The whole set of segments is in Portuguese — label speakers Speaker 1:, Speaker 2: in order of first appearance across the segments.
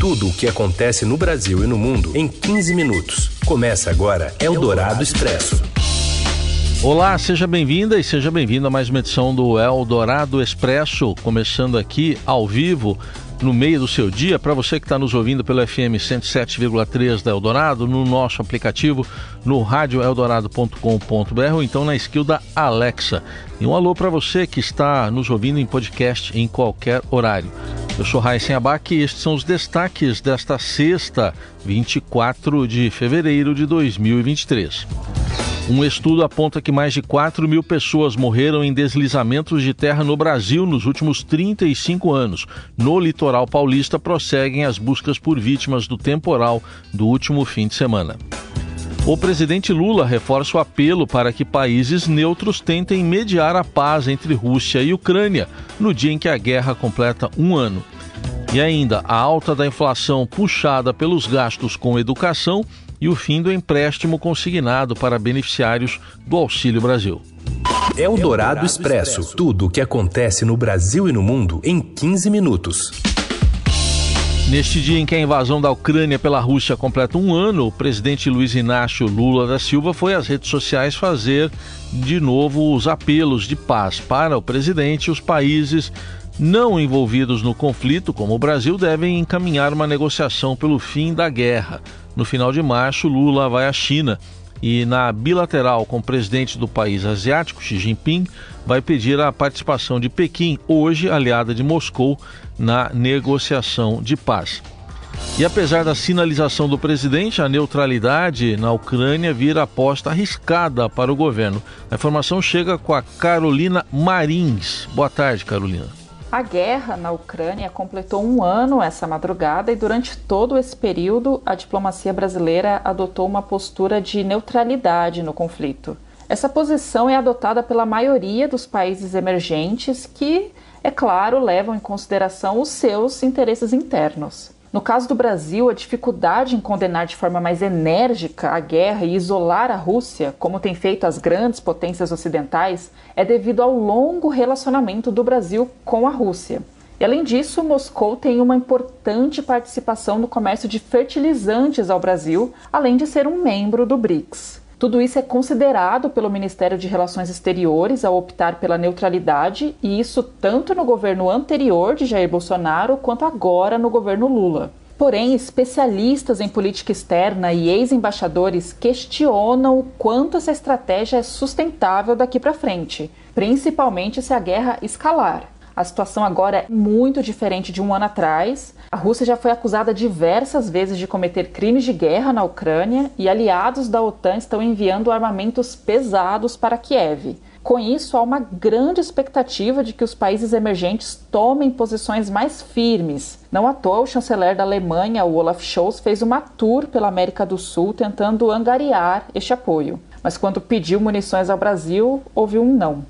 Speaker 1: Tudo o que acontece no Brasil e no mundo em 15 minutos. Começa agora Eldorado Expresso.
Speaker 2: Olá, seja bem-vinda e seja bem-vindo a mais uma edição do Eldorado Expresso, começando aqui ao vivo no meio do seu dia, para você que está nos ouvindo pelo FM 107,3 da Eldorado, no nosso aplicativo, no radioeldorado.com.br ou então na skill da Alexa. E um alô para você que está nos ouvindo em podcast em qualquer horário. Eu sou Raíssen Abac e estes são os destaques desta sexta, 24 de fevereiro de 2023. Um estudo aponta que mais de 4 mil pessoas morreram em deslizamentos de terra no Brasil nos últimos 35 anos. No litoral paulista, prosseguem as buscas por vítimas do temporal do último fim de semana. O presidente Lula reforça o apelo para que países neutros tentem mediar a paz entre Rússia e Ucrânia no dia em que a guerra completa um ano. E ainda, a alta da inflação puxada pelos gastos com educação e o fim do empréstimo consignado para beneficiários do Auxílio Brasil.
Speaker 1: É o Dourado Expresso. Tudo o que acontece no Brasil e no mundo em 15 minutos.
Speaker 2: Neste dia em que a invasão da Ucrânia pela Rússia completa um ano, o presidente Luiz Inácio Lula da Silva foi às redes sociais fazer de novo os apelos de paz para o presidente e os países não envolvidos no conflito, como o Brasil, devem encaminhar uma negociação pelo fim da guerra. No final de março, Lula vai à China e, na bilateral com o presidente do país asiático, Xi Jinping, vai pedir a participação de Pequim, hoje aliada de Moscou, na negociação de paz. E apesar da sinalização do presidente, a neutralidade na Ucrânia vira aposta arriscada para o governo. A informação chega com a Carolina Marins. Boa tarde, Carolina.
Speaker 3: A guerra na Ucrânia completou um ano essa madrugada e, durante todo esse período, a diplomacia brasileira adotou uma postura de neutralidade no conflito. Essa posição é adotada pela maioria dos países emergentes que, é claro, levam em consideração os seus interesses internos. No caso do Brasil, a dificuldade em condenar de forma mais enérgica a guerra e isolar a Rússia, como tem feito as grandes potências ocidentais, é devido ao longo relacionamento do Brasil com a Rússia. E além disso, Moscou tem uma importante participação no comércio de fertilizantes ao Brasil, além de ser um membro do BRICS. Tudo isso é considerado pelo Ministério de Relações Exteriores ao optar pela neutralidade, e isso tanto no governo anterior de Jair Bolsonaro quanto agora no governo Lula. Porém, especialistas em política externa e ex-embaixadores questionam o quanto essa estratégia é sustentável daqui para frente, principalmente se a guerra escalar. A situação agora é muito diferente de um ano atrás. A Rússia já foi acusada diversas vezes de cometer crimes de guerra na Ucrânia e aliados da OTAN estão enviando armamentos pesados para Kiev. Com isso, há uma grande expectativa de que os países emergentes tomem posições mais firmes. Não à toa, o chanceler da Alemanha, Olaf Scholz, fez uma tour pela América do Sul tentando angariar este apoio. Mas quando pediu munições ao Brasil, houve um não.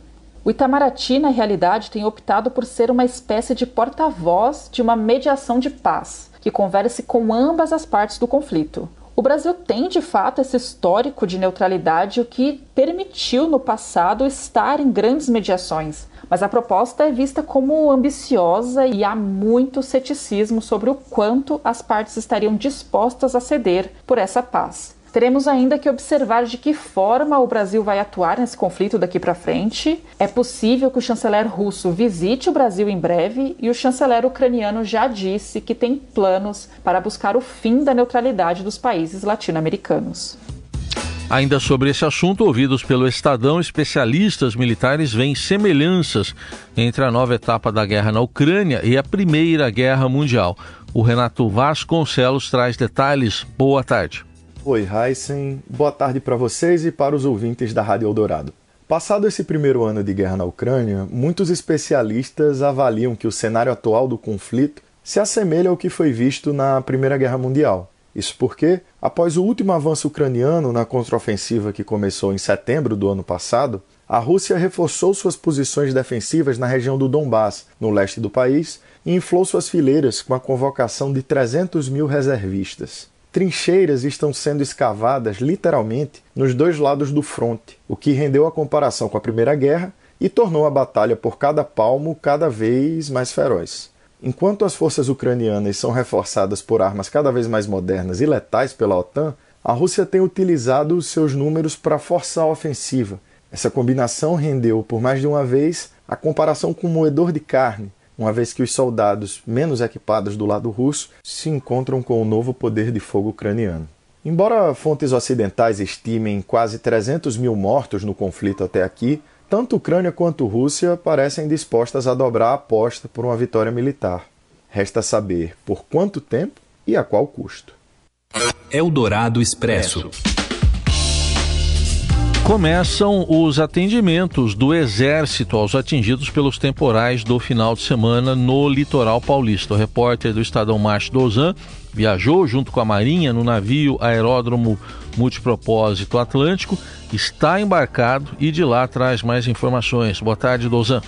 Speaker 3: O Itamaraty, na realidade, tem optado por ser uma espécie de porta-voz de uma mediação de paz, que converse com ambas as partes do conflito. O Brasil tem, de fato, esse histórico de neutralidade, o que permitiu no passado estar em grandes mediações, mas a proposta é vista como ambiciosa e há muito ceticismo sobre o quanto as partes estariam dispostas a ceder por essa paz. Teremos ainda que observar de que forma o Brasil vai atuar nesse conflito daqui para frente. É possível que o chanceler russo visite o Brasil em breve e o chanceler ucraniano já disse que tem planos para buscar o fim da neutralidade dos países latino-americanos.
Speaker 2: Ainda sobre esse assunto, ouvidos pelo Estadão, especialistas militares veem semelhanças entre a nova etapa da guerra na Ucrânia e a Primeira Guerra Mundial. O Renato Vasconcelos traz detalhes. Boa tarde.
Speaker 4: Oi, Heisen. Boa tarde para vocês e para os ouvintes da Rádio Eldorado. Passado esse primeiro ano de guerra na Ucrânia, muitos especialistas avaliam que o cenário atual do conflito se assemelha ao que foi visto na Primeira Guerra Mundial. Isso porque, após o último avanço ucraniano na contraofensiva que começou em setembro do ano passado, a Rússia reforçou suas posições defensivas na região do Donbass, no leste do país, e inflou suas fileiras com a convocação de 300 mil reservistas. Trincheiras estão sendo escavadas literalmente nos dois lados do fronte, o que rendeu a comparação com a Primeira Guerra e tornou a batalha por cada palmo cada vez mais feroz. Enquanto as forças ucranianas são reforçadas por armas cada vez mais modernas e letais pela OTAN, a Rússia tem utilizado seus números para forçar a ofensiva. Essa combinação rendeu, por mais de uma vez, a comparação com um moedor de carne, uma vez que os soldados menos equipados do lado russo se encontram com o novo poder de fogo ucraniano. Embora fontes ocidentais estimem quase 300 mil mortos no conflito até aqui, tanto Ucrânia quanto Rússia parecem dispostas a dobrar a aposta por uma vitória militar. Resta saber por quanto tempo e a qual custo.
Speaker 1: Eldorado Expresso.
Speaker 2: Começam os atendimentos do Exército aos atingidos pelos temporais do final de semana no litoral paulista. O repórter do Estadão Márcio Dozan viajou junto com a Marinha no navio Aeródromo Multipropósito Atlântico, está embarcado e de lá traz mais informações. Boa tarde, Dozan.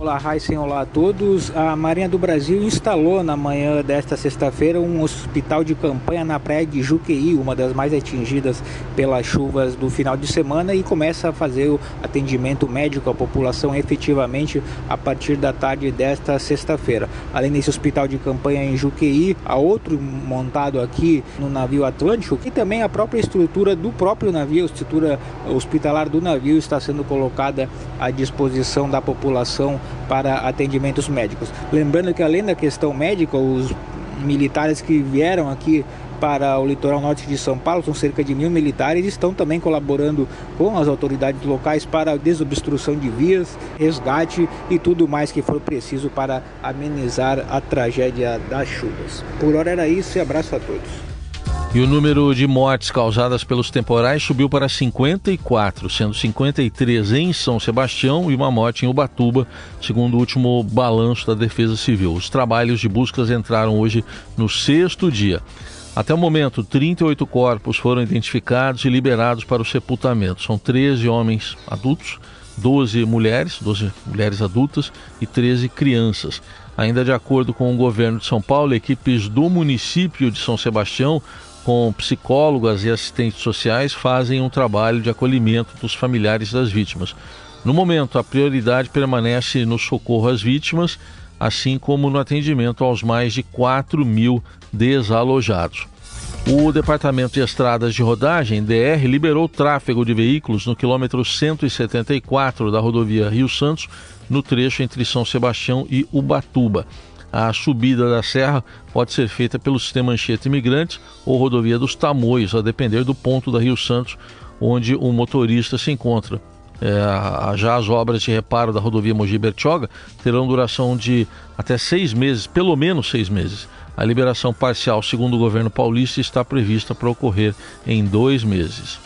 Speaker 5: Olá, Raíssen, olá a todos. A Marinha do Brasil instalou na manhã desta sexta-feira um hospital de campanha na praia de Juqueí, uma das mais atingidas pelas chuvas do final de semana, e começa a fazer o atendimento médico à população efetivamente a partir da tarde desta sexta-feira. Além desse hospital de campanha em Juqueí, há outro montado aqui no navio Atlântico, e também a própria estrutura do próprio navio, a estrutura hospitalar do navio está sendo colocada à disposição da população para atendimentos médicos. Lembrando que além da questão médica, os militares que vieram aqui para o litoral norte de São Paulo, são cerca de mil militares, estão também colaborando com as autoridades locais para a desobstrução de vias, resgate e tudo mais que for preciso para amenizar a tragédia das chuvas. Por hora era isso e abraço a todos.
Speaker 2: E o número de mortes causadas pelos temporais subiu para 54, sendo 53 em São Sebastião e uma morte em Ubatuba, segundo o último balanço da Defesa Civil. Os trabalhos de buscas entraram hoje no sexto dia. Até o momento, 38 corpos foram identificados e liberados para o sepultamento. São 13 homens adultos, 12 mulheres, 12 mulheres adultas e 13 crianças. Ainda de acordo com o governo de São Paulo, equipes do município de São Sebastião com psicólogas e assistentes sociais, fazem um trabalho de acolhimento dos familiares das vítimas. No momento, a prioridade permanece no socorro às vítimas, assim como no atendimento aos mais de 4 mil desalojados. O Departamento de Estradas de Rodagem, DR, liberou tráfego de veículos no quilômetro 174 da rodovia Rio Santos, no trecho entre São Sebastião e Ubatuba a subida da serra pode ser feita pelo sistema Anchieta Imigrantes ou rodovia dos Tamoios, a depender do ponto da Rio Santos onde o motorista se encontra. É, já as obras de reparo da rodovia Mogi Bertioga terão duração de até seis meses, pelo menos seis meses. A liberação parcial, segundo o governo paulista, está prevista para ocorrer em dois meses.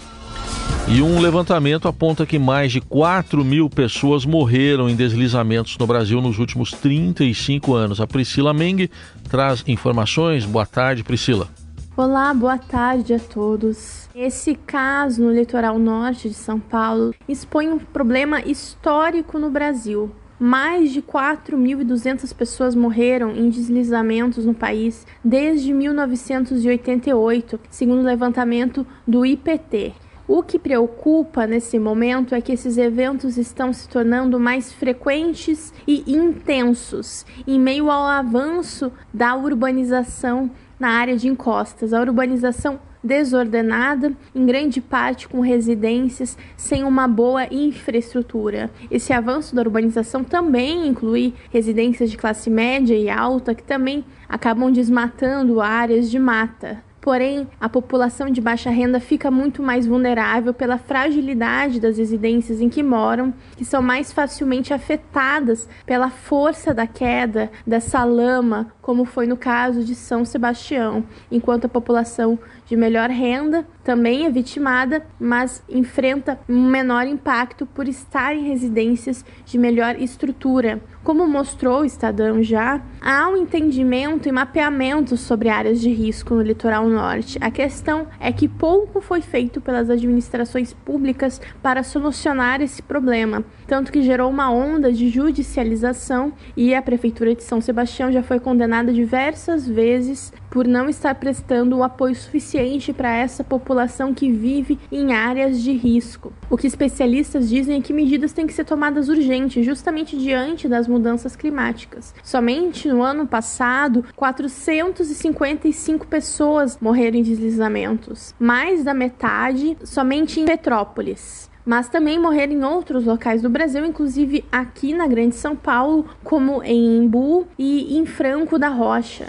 Speaker 2: E um levantamento aponta que mais de 4 mil pessoas morreram em deslizamentos no Brasil nos últimos 35 anos. A Priscila Meng traz informações. Boa tarde, Priscila.
Speaker 6: Olá, boa tarde a todos. Esse caso no litoral norte de São Paulo expõe um problema histórico no Brasil. Mais de 4.200 pessoas morreram em deslizamentos no país desde 1988, segundo o levantamento do IPT. O que preocupa nesse momento é que esses eventos estão se tornando mais frequentes e intensos em meio ao avanço da urbanização na área de encostas. A urbanização desordenada, em grande parte com residências sem uma boa infraestrutura. Esse avanço da urbanização também inclui residências de classe média e alta que também acabam desmatando áreas de mata. Porém, a população de baixa renda fica muito mais vulnerável pela fragilidade das residências em que moram, que são mais facilmente afetadas pela força da queda dessa lama, como foi no caso de São Sebastião, enquanto a população de melhor renda também é vitimada, mas enfrenta um menor impacto por estar em residências de melhor estrutura. Como mostrou o Estadão já, há um entendimento e mapeamento sobre áreas de risco no litoral norte. A questão é que pouco foi feito pelas administrações públicas para solucionar esse problema, tanto que gerou uma onda de judicialização e a prefeitura de São Sebastião já foi condenada diversas vezes por não estar prestando o apoio suficiente para essa população que vive em áreas de risco. O que especialistas dizem é que medidas têm que ser tomadas urgentes, justamente diante das mudanças climáticas. Somente no ano passado, 455 pessoas morreram em deslizamentos, mais da metade somente em Petrópolis mas também morreram em outros locais do Brasil, inclusive aqui na Grande São Paulo, como em Embu e em Franco da Rocha.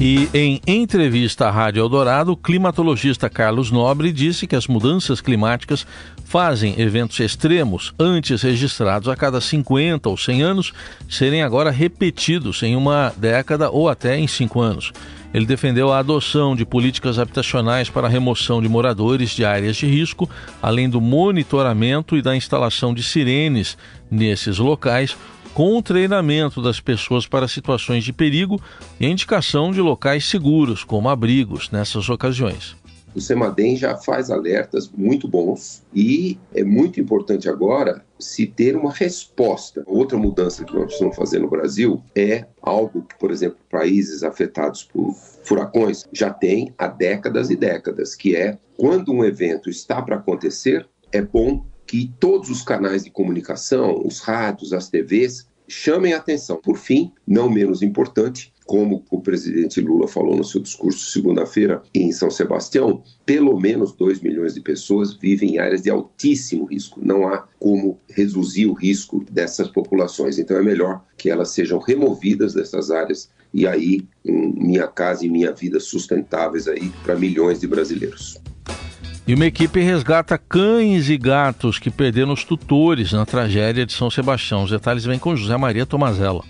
Speaker 2: E em entrevista à Rádio Eldorado, o climatologista Carlos Nobre disse que as mudanças climáticas fazem eventos extremos, antes registrados a cada 50 ou 100 anos, serem agora repetidos em uma década ou até em cinco anos. Ele defendeu a adoção de políticas habitacionais para a remoção de moradores de áreas de risco, além do monitoramento e da instalação de sirenes nesses locais, com o treinamento das pessoas para situações de perigo e a indicação de locais seguros, como abrigos, nessas ocasiões.
Speaker 7: O Semadem já faz alertas muito bons e é muito importante agora se ter uma resposta. Outra mudança que nós precisamos fazer no Brasil é algo que, por exemplo, países afetados por furacões já têm há décadas e décadas, que é quando um evento está para acontecer, é bom que todos os canais de comunicação, os rádios, as TVs, chamem atenção. Por fim, não menos importante, como o presidente Lula falou no seu discurso segunda-feira em São Sebastião, pelo menos 2 milhões de pessoas vivem em áreas de altíssimo risco. Não há como reduzir o risco dessas populações. Então é melhor que elas sejam removidas dessas áreas e aí minha casa e minha vida sustentáveis aí para milhões de brasileiros.
Speaker 2: E uma equipe resgata cães e gatos que perderam os tutores na tragédia de São Sebastião. Os detalhes vêm com José Maria Tomazella.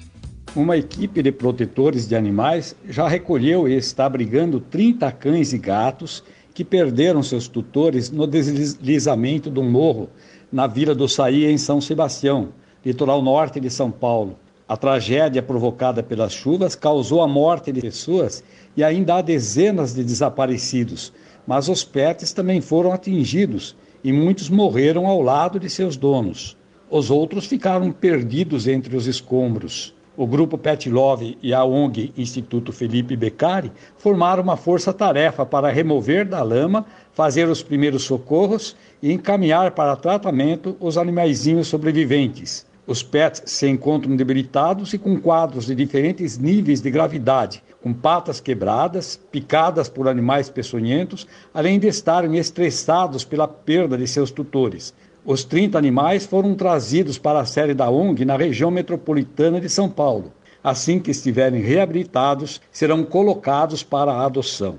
Speaker 8: Uma equipe de protetores de animais já recolheu e está abrigando 30 cães e gatos que perderam seus tutores no deslizamento de um morro na Vila do Saí, em São Sebastião, litoral norte de São Paulo. A tragédia provocada pelas chuvas causou a morte de pessoas e ainda há dezenas de desaparecidos mas os pets também foram atingidos e muitos morreram ao lado de seus donos. Os outros ficaram perdidos entre os escombros. O grupo Pet Love e a ONG Instituto Felipe Beccari formaram uma força-tarefa para remover da lama, fazer os primeiros socorros e encaminhar para tratamento os animaizinhos sobreviventes. Os pets se encontram debilitados e com quadros de diferentes níveis de gravidade, com patas quebradas, picadas por animais peçonhentos, além de estarem estressados pela perda de seus tutores. Os 30 animais foram trazidos para a sede da ONG na região metropolitana de São Paulo. Assim que estiverem reabilitados, serão colocados para a adoção.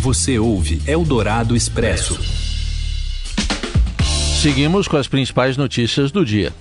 Speaker 1: Você ouve Eldorado Expresso.
Speaker 2: Seguimos com as principais notícias do dia.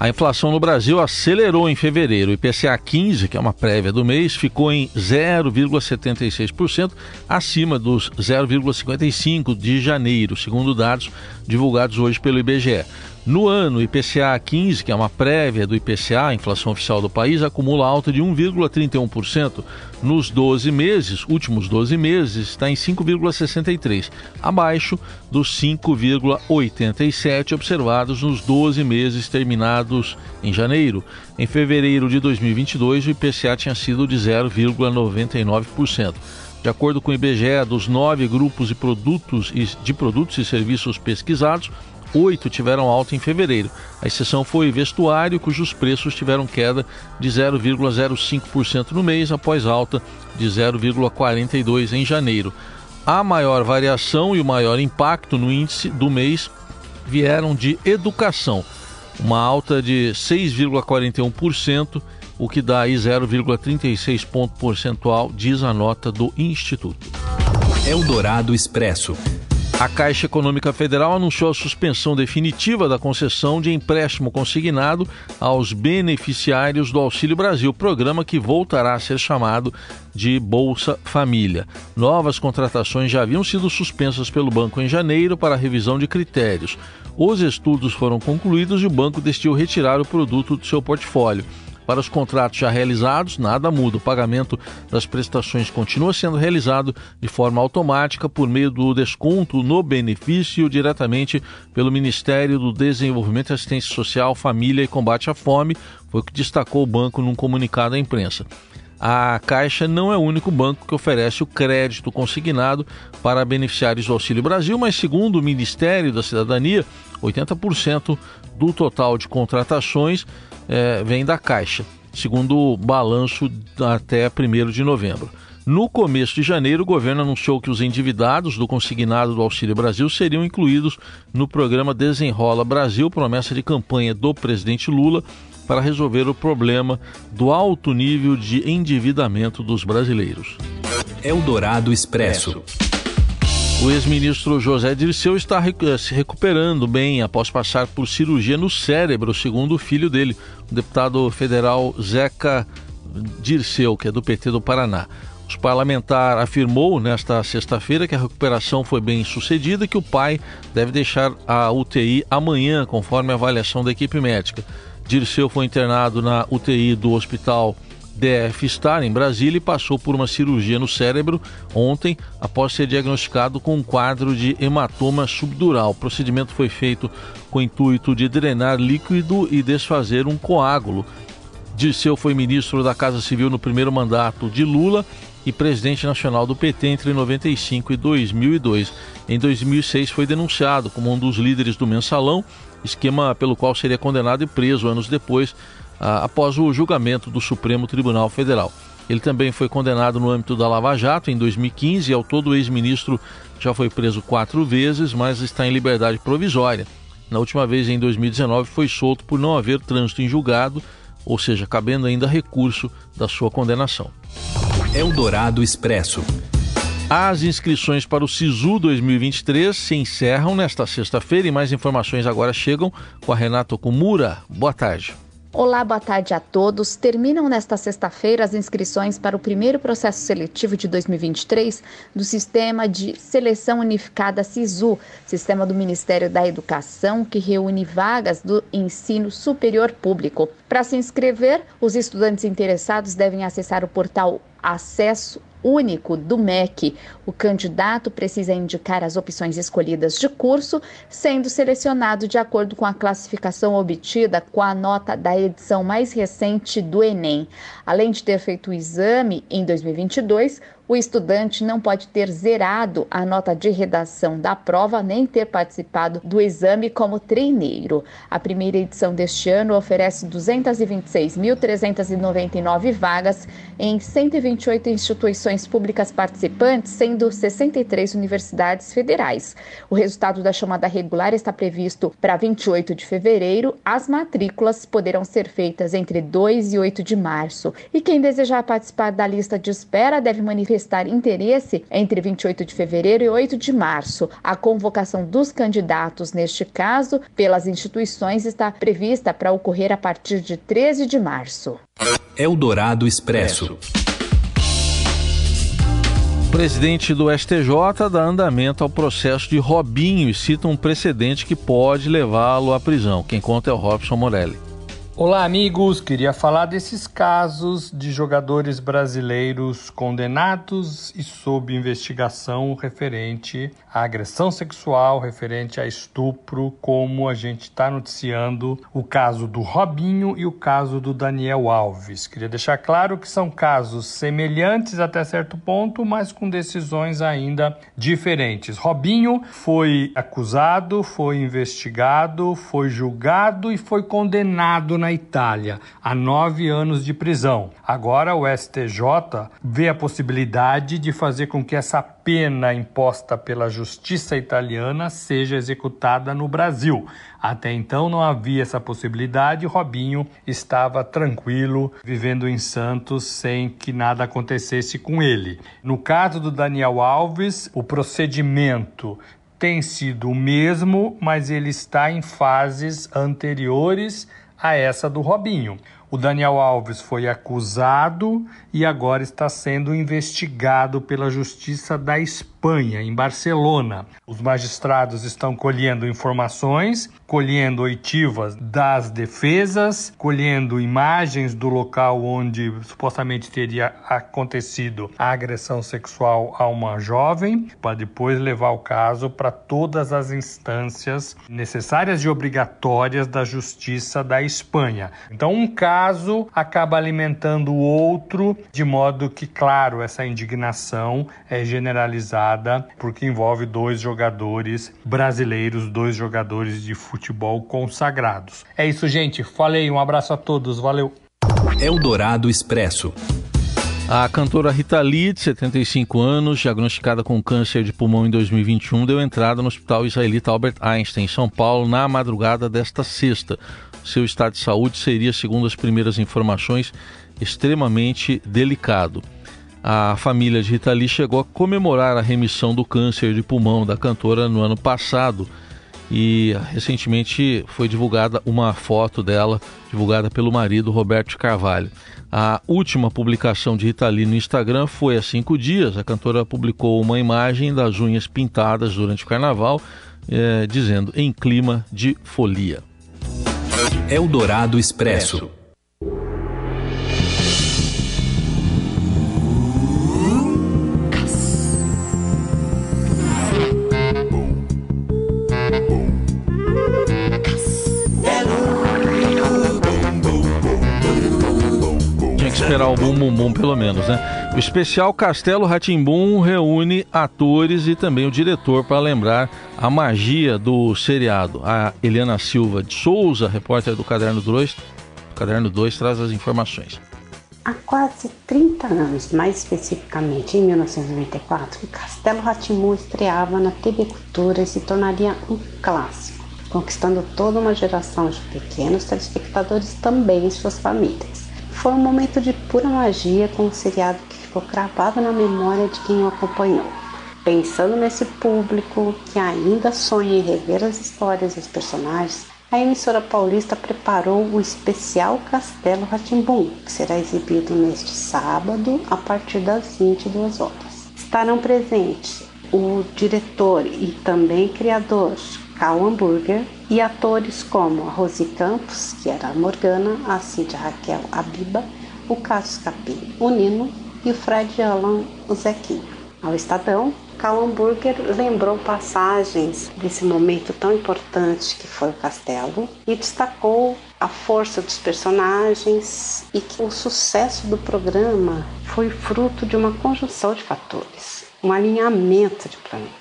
Speaker 2: A inflação no Brasil acelerou em fevereiro. O IPCA 15, que é uma prévia do mês, ficou em 0,76%, acima dos 0,55% de janeiro, segundo dados divulgados hoje pelo IBGE. No ano, o IPCA 15, que é uma prévia do IPCA, a inflação oficial do país, acumula alta de 1,31%. Nos 12 meses, últimos 12 meses, está em 5,63%, abaixo dos 5,87% observados nos 12 meses terminados em janeiro. Em fevereiro de 2022, o IPCA tinha sido de 0,99%. De acordo com o IBGE, dos nove grupos de produtos, de produtos e serviços pesquisados, oito tiveram alta em fevereiro. A exceção foi vestuário, cujos preços tiveram queda de 0,05% no mês, após alta de 0,42% em janeiro. A maior variação e o maior impacto no índice do mês vieram de educação, uma alta de 6,41%, o que dá aí 0,36 ponto percentual, diz a nota do Instituto.
Speaker 1: Eldorado Expresso.
Speaker 2: A Caixa Econômica Federal anunciou a suspensão definitiva da concessão de empréstimo consignado aos beneficiários do Auxílio Brasil, programa que voltará a ser chamado de Bolsa Família. Novas contratações já haviam sido suspensas pelo banco em janeiro para revisão de critérios. Os estudos foram concluídos e o banco decidiu retirar o produto do seu portfólio. Para os contratos já realizados, nada muda. O pagamento das prestações continua sendo realizado de forma automática por meio do desconto no benefício diretamente pelo Ministério do Desenvolvimento Assistência Social, Família e Combate à Fome, foi o que destacou o banco num comunicado à imprensa. A Caixa não é o único banco que oferece o crédito consignado para beneficiários do Auxílio Brasil, mas segundo o Ministério da Cidadania, 80% do total de contratações é, vem da Caixa, segundo o balanço até 1 de novembro. No começo de janeiro, o governo anunciou que os endividados do consignado do Auxílio Brasil seriam incluídos no programa Desenrola Brasil, promessa de campanha do presidente Lula para resolver o problema do alto nível de endividamento dos brasileiros.
Speaker 1: Eldorado Expresso.
Speaker 2: O ex-ministro José Dirceu está eh, se recuperando bem após passar por cirurgia no cérebro, segundo o filho dele, o deputado federal Zeca Dirceu, que é do PT do Paraná. O parlamentar afirmou nesta sexta-feira que a recuperação foi bem sucedida e que o pai deve deixar a UTI amanhã, conforme a avaliação da equipe médica. Dirceu foi internado na UTI do Hospital DF Star, em Brasília, e passou por uma cirurgia no cérebro ontem, após ser diagnosticado com um quadro de hematoma subdural. O procedimento foi feito com o intuito de drenar líquido e desfazer um coágulo. Dirceu foi ministro da Casa Civil no primeiro mandato de Lula e presidente nacional do PT entre 95 e 2002. Em 2006 foi denunciado como um dos líderes do mensalão, esquema pelo qual seria condenado e preso anos depois, ah, após o julgamento do Supremo Tribunal Federal. Ele também foi condenado no âmbito da Lava Jato em 2015 e ao todo o ex-ministro já foi preso quatro vezes, mas está em liberdade provisória. Na última vez, em 2019, foi solto por não haver trânsito em julgado, ou seja, cabendo ainda recurso da sua condenação.
Speaker 1: Eldorado Expresso.
Speaker 2: As inscrições para o SISU 2023 se encerram nesta sexta-feira e mais informações agora chegam com a Renato Kumura. Boa tarde.
Speaker 9: Olá, boa tarde a todos. Terminam nesta sexta-feira as inscrições para o primeiro processo seletivo de 2023 do Sistema de Seleção Unificada SISU, sistema do Ministério da Educação que reúne vagas do ensino superior público. Para se inscrever, os estudantes interessados devem acessar o portal Acesso único do MEC. O candidato precisa indicar as opções escolhidas de curso, sendo selecionado de acordo com a classificação obtida com a nota da edição mais recente do Enem. Além de ter feito o exame em 2022, o estudante não pode ter zerado a nota de redação da prova nem ter participado do exame como treineiro. A primeira edição deste ano oferece 226.399 vagas em 128 instituições públicas participantes, sendo 63 universidades federais. O resultado da chamada regular está previsto para 28 de fevereiro. As matrículas poderão ser feitas entre 2 e 8 de março. E quem desejar participar da lista de espera deve manifestar manifestar interesse entre 28 de fevereiro e 8 de março. A convocação dos candidatos, neste caso, pelas instituições, está prevista para ocorrer a partir de 13 de março.
Speaker 1: Eldorado Expresso.
Speaker 2: O presidente do STJ dá andamento ao processo de Robinho e cita um precedente que pode levá-lo à prisão. Quem conta é o Robson Morelli.
Speaker 10: Olá, amigos! Queria falar desses casos de jogadores brasileiros condenados e sob investigação referente à agressão sexual, referente a estupro, como a gente está noticiando o caso do Robinho e o caso do Daniel Alves. Queria deixar claro que são casos semelhantes até certo ponto, mas com decisões ainda diferentes. Robinho foi acusado, foi investigado, foi julgado e foi condenado na na Itália a nove anos de prisão. Agora o STJ vê a possibilidade de fazer com que essa pena imposta pela justiça italiana seja executada no Brasil. Até então não havia essa possibilidade. Robinho estava tranquilo, vivendo em Santos sem que nada acontecesse com ele. No caso do Daniel Alves, o procedimento tem sido o mesmo, mas ele está em fases anteriores a essa do Robinho. O Daniel Alves foi acusado e agora está sendo investigado pela Justiça da Espanha, em Barcelona. Os magistrados estão colhendo informações colhendo oitivas das defesas, colhendo imagens do local onde supostamente teria acontecido a agressão sexual a uma jovem, para depois levar o caso para todas as instâncias necessárias e obrigatórias da justiça da Espanha. Então, um caso acaba alimentando o outro, de modo que, claro, essa indignação é generalizada porque envolve dois jogadores brasileiros, dois jogadores de futebol consagrados. É isso, gente. Falei, um abraço a todos, valeu.
Speaker 1: Eldorado Expresso.
Speaker 2: A cantora Rita Lee, de 75 anos, diagnosticada com câncer de pulmão em 2021, deu entrada no Hospital Israelita Albert Einstein, em São Paulo, na madrugada desta sexta. Seu estado de saúde seria, segundo as primeiras informações, extremamente delicado. A família de Rita Lee chegou a comemorar a remissão do câncer de pulmão da cantora no ano passado e recentemente foi divulgada uma foto dela, divulgada pelo marido Roberto Carvalho. A última publicação de Rita Lee no Instagram foi há cinco dias. A cantora publicou uma imagem das unhas pintadas durante o carnaval, é, dizendo em clima de folia.
Speaker 1: Eldorado Expresso.
Speaker 2: Esperar o Bum Bum pelo menos, né? O especial Castelo Ratimbum reúne atores e também o diretor para lembrar a magia do seriado. A Eliana Silva de Souza, repórter do Caderno 2, Caderno 2 traz as informações.
Speaker 11: Há quase 30 anos, mais especificamente em 1994, o Castelo Ratimbum estreava na TV Cultura e se tornaria um clássico, conquistando toda uma geração de pequenos telespectadores também suas famílias. Foi um momento de pura magia com um seriado que ficou cravado na memória de quem o acompanhou. Pensando nesse público que ainda sonha em rever as histórias os personagens, a emissora paulista preparou o especial Castelo Ratimbum, que será exibido neste sábado a partir das 22 horas. Estarão presentes o diretor e também criador Cal Hamburger e atores como a Rosi Campos, que era a Morgana, a Cíntia Raquel Abiba, o Cássio Capim, o Nino e o Fred Alan, o Zequinho. Ao Estadão, Cal Hamburger lembrou passagens desse momento tão importante que foi o castelo e destacou a força dos personagens e que o sucesso do programa foi fruto de uma conjunção de fatores, um alinhamento de planetas.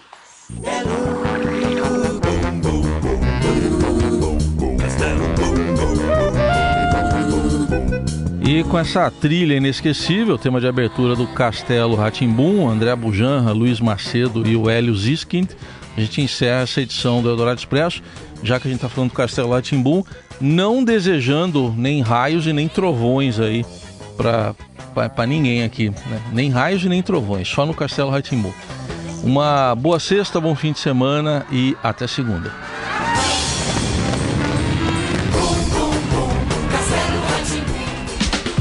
Speaker 2: E com essa trilha inesquecível, tema de abertura do Castelo Ratimbum, André Bujanra, Luiz Macedo e o Hélio Ziskind, a gente encerra essa edição do Eldorado Expresso, já que a gente está falando do Castelo Ratimbum, não desejando nem raios e nem trovões aí para ninguém aqui, né? nem raios e nem trovões, só no Castelo Ratimbum. Uma boa sexta, bom fim de semana e até segunda.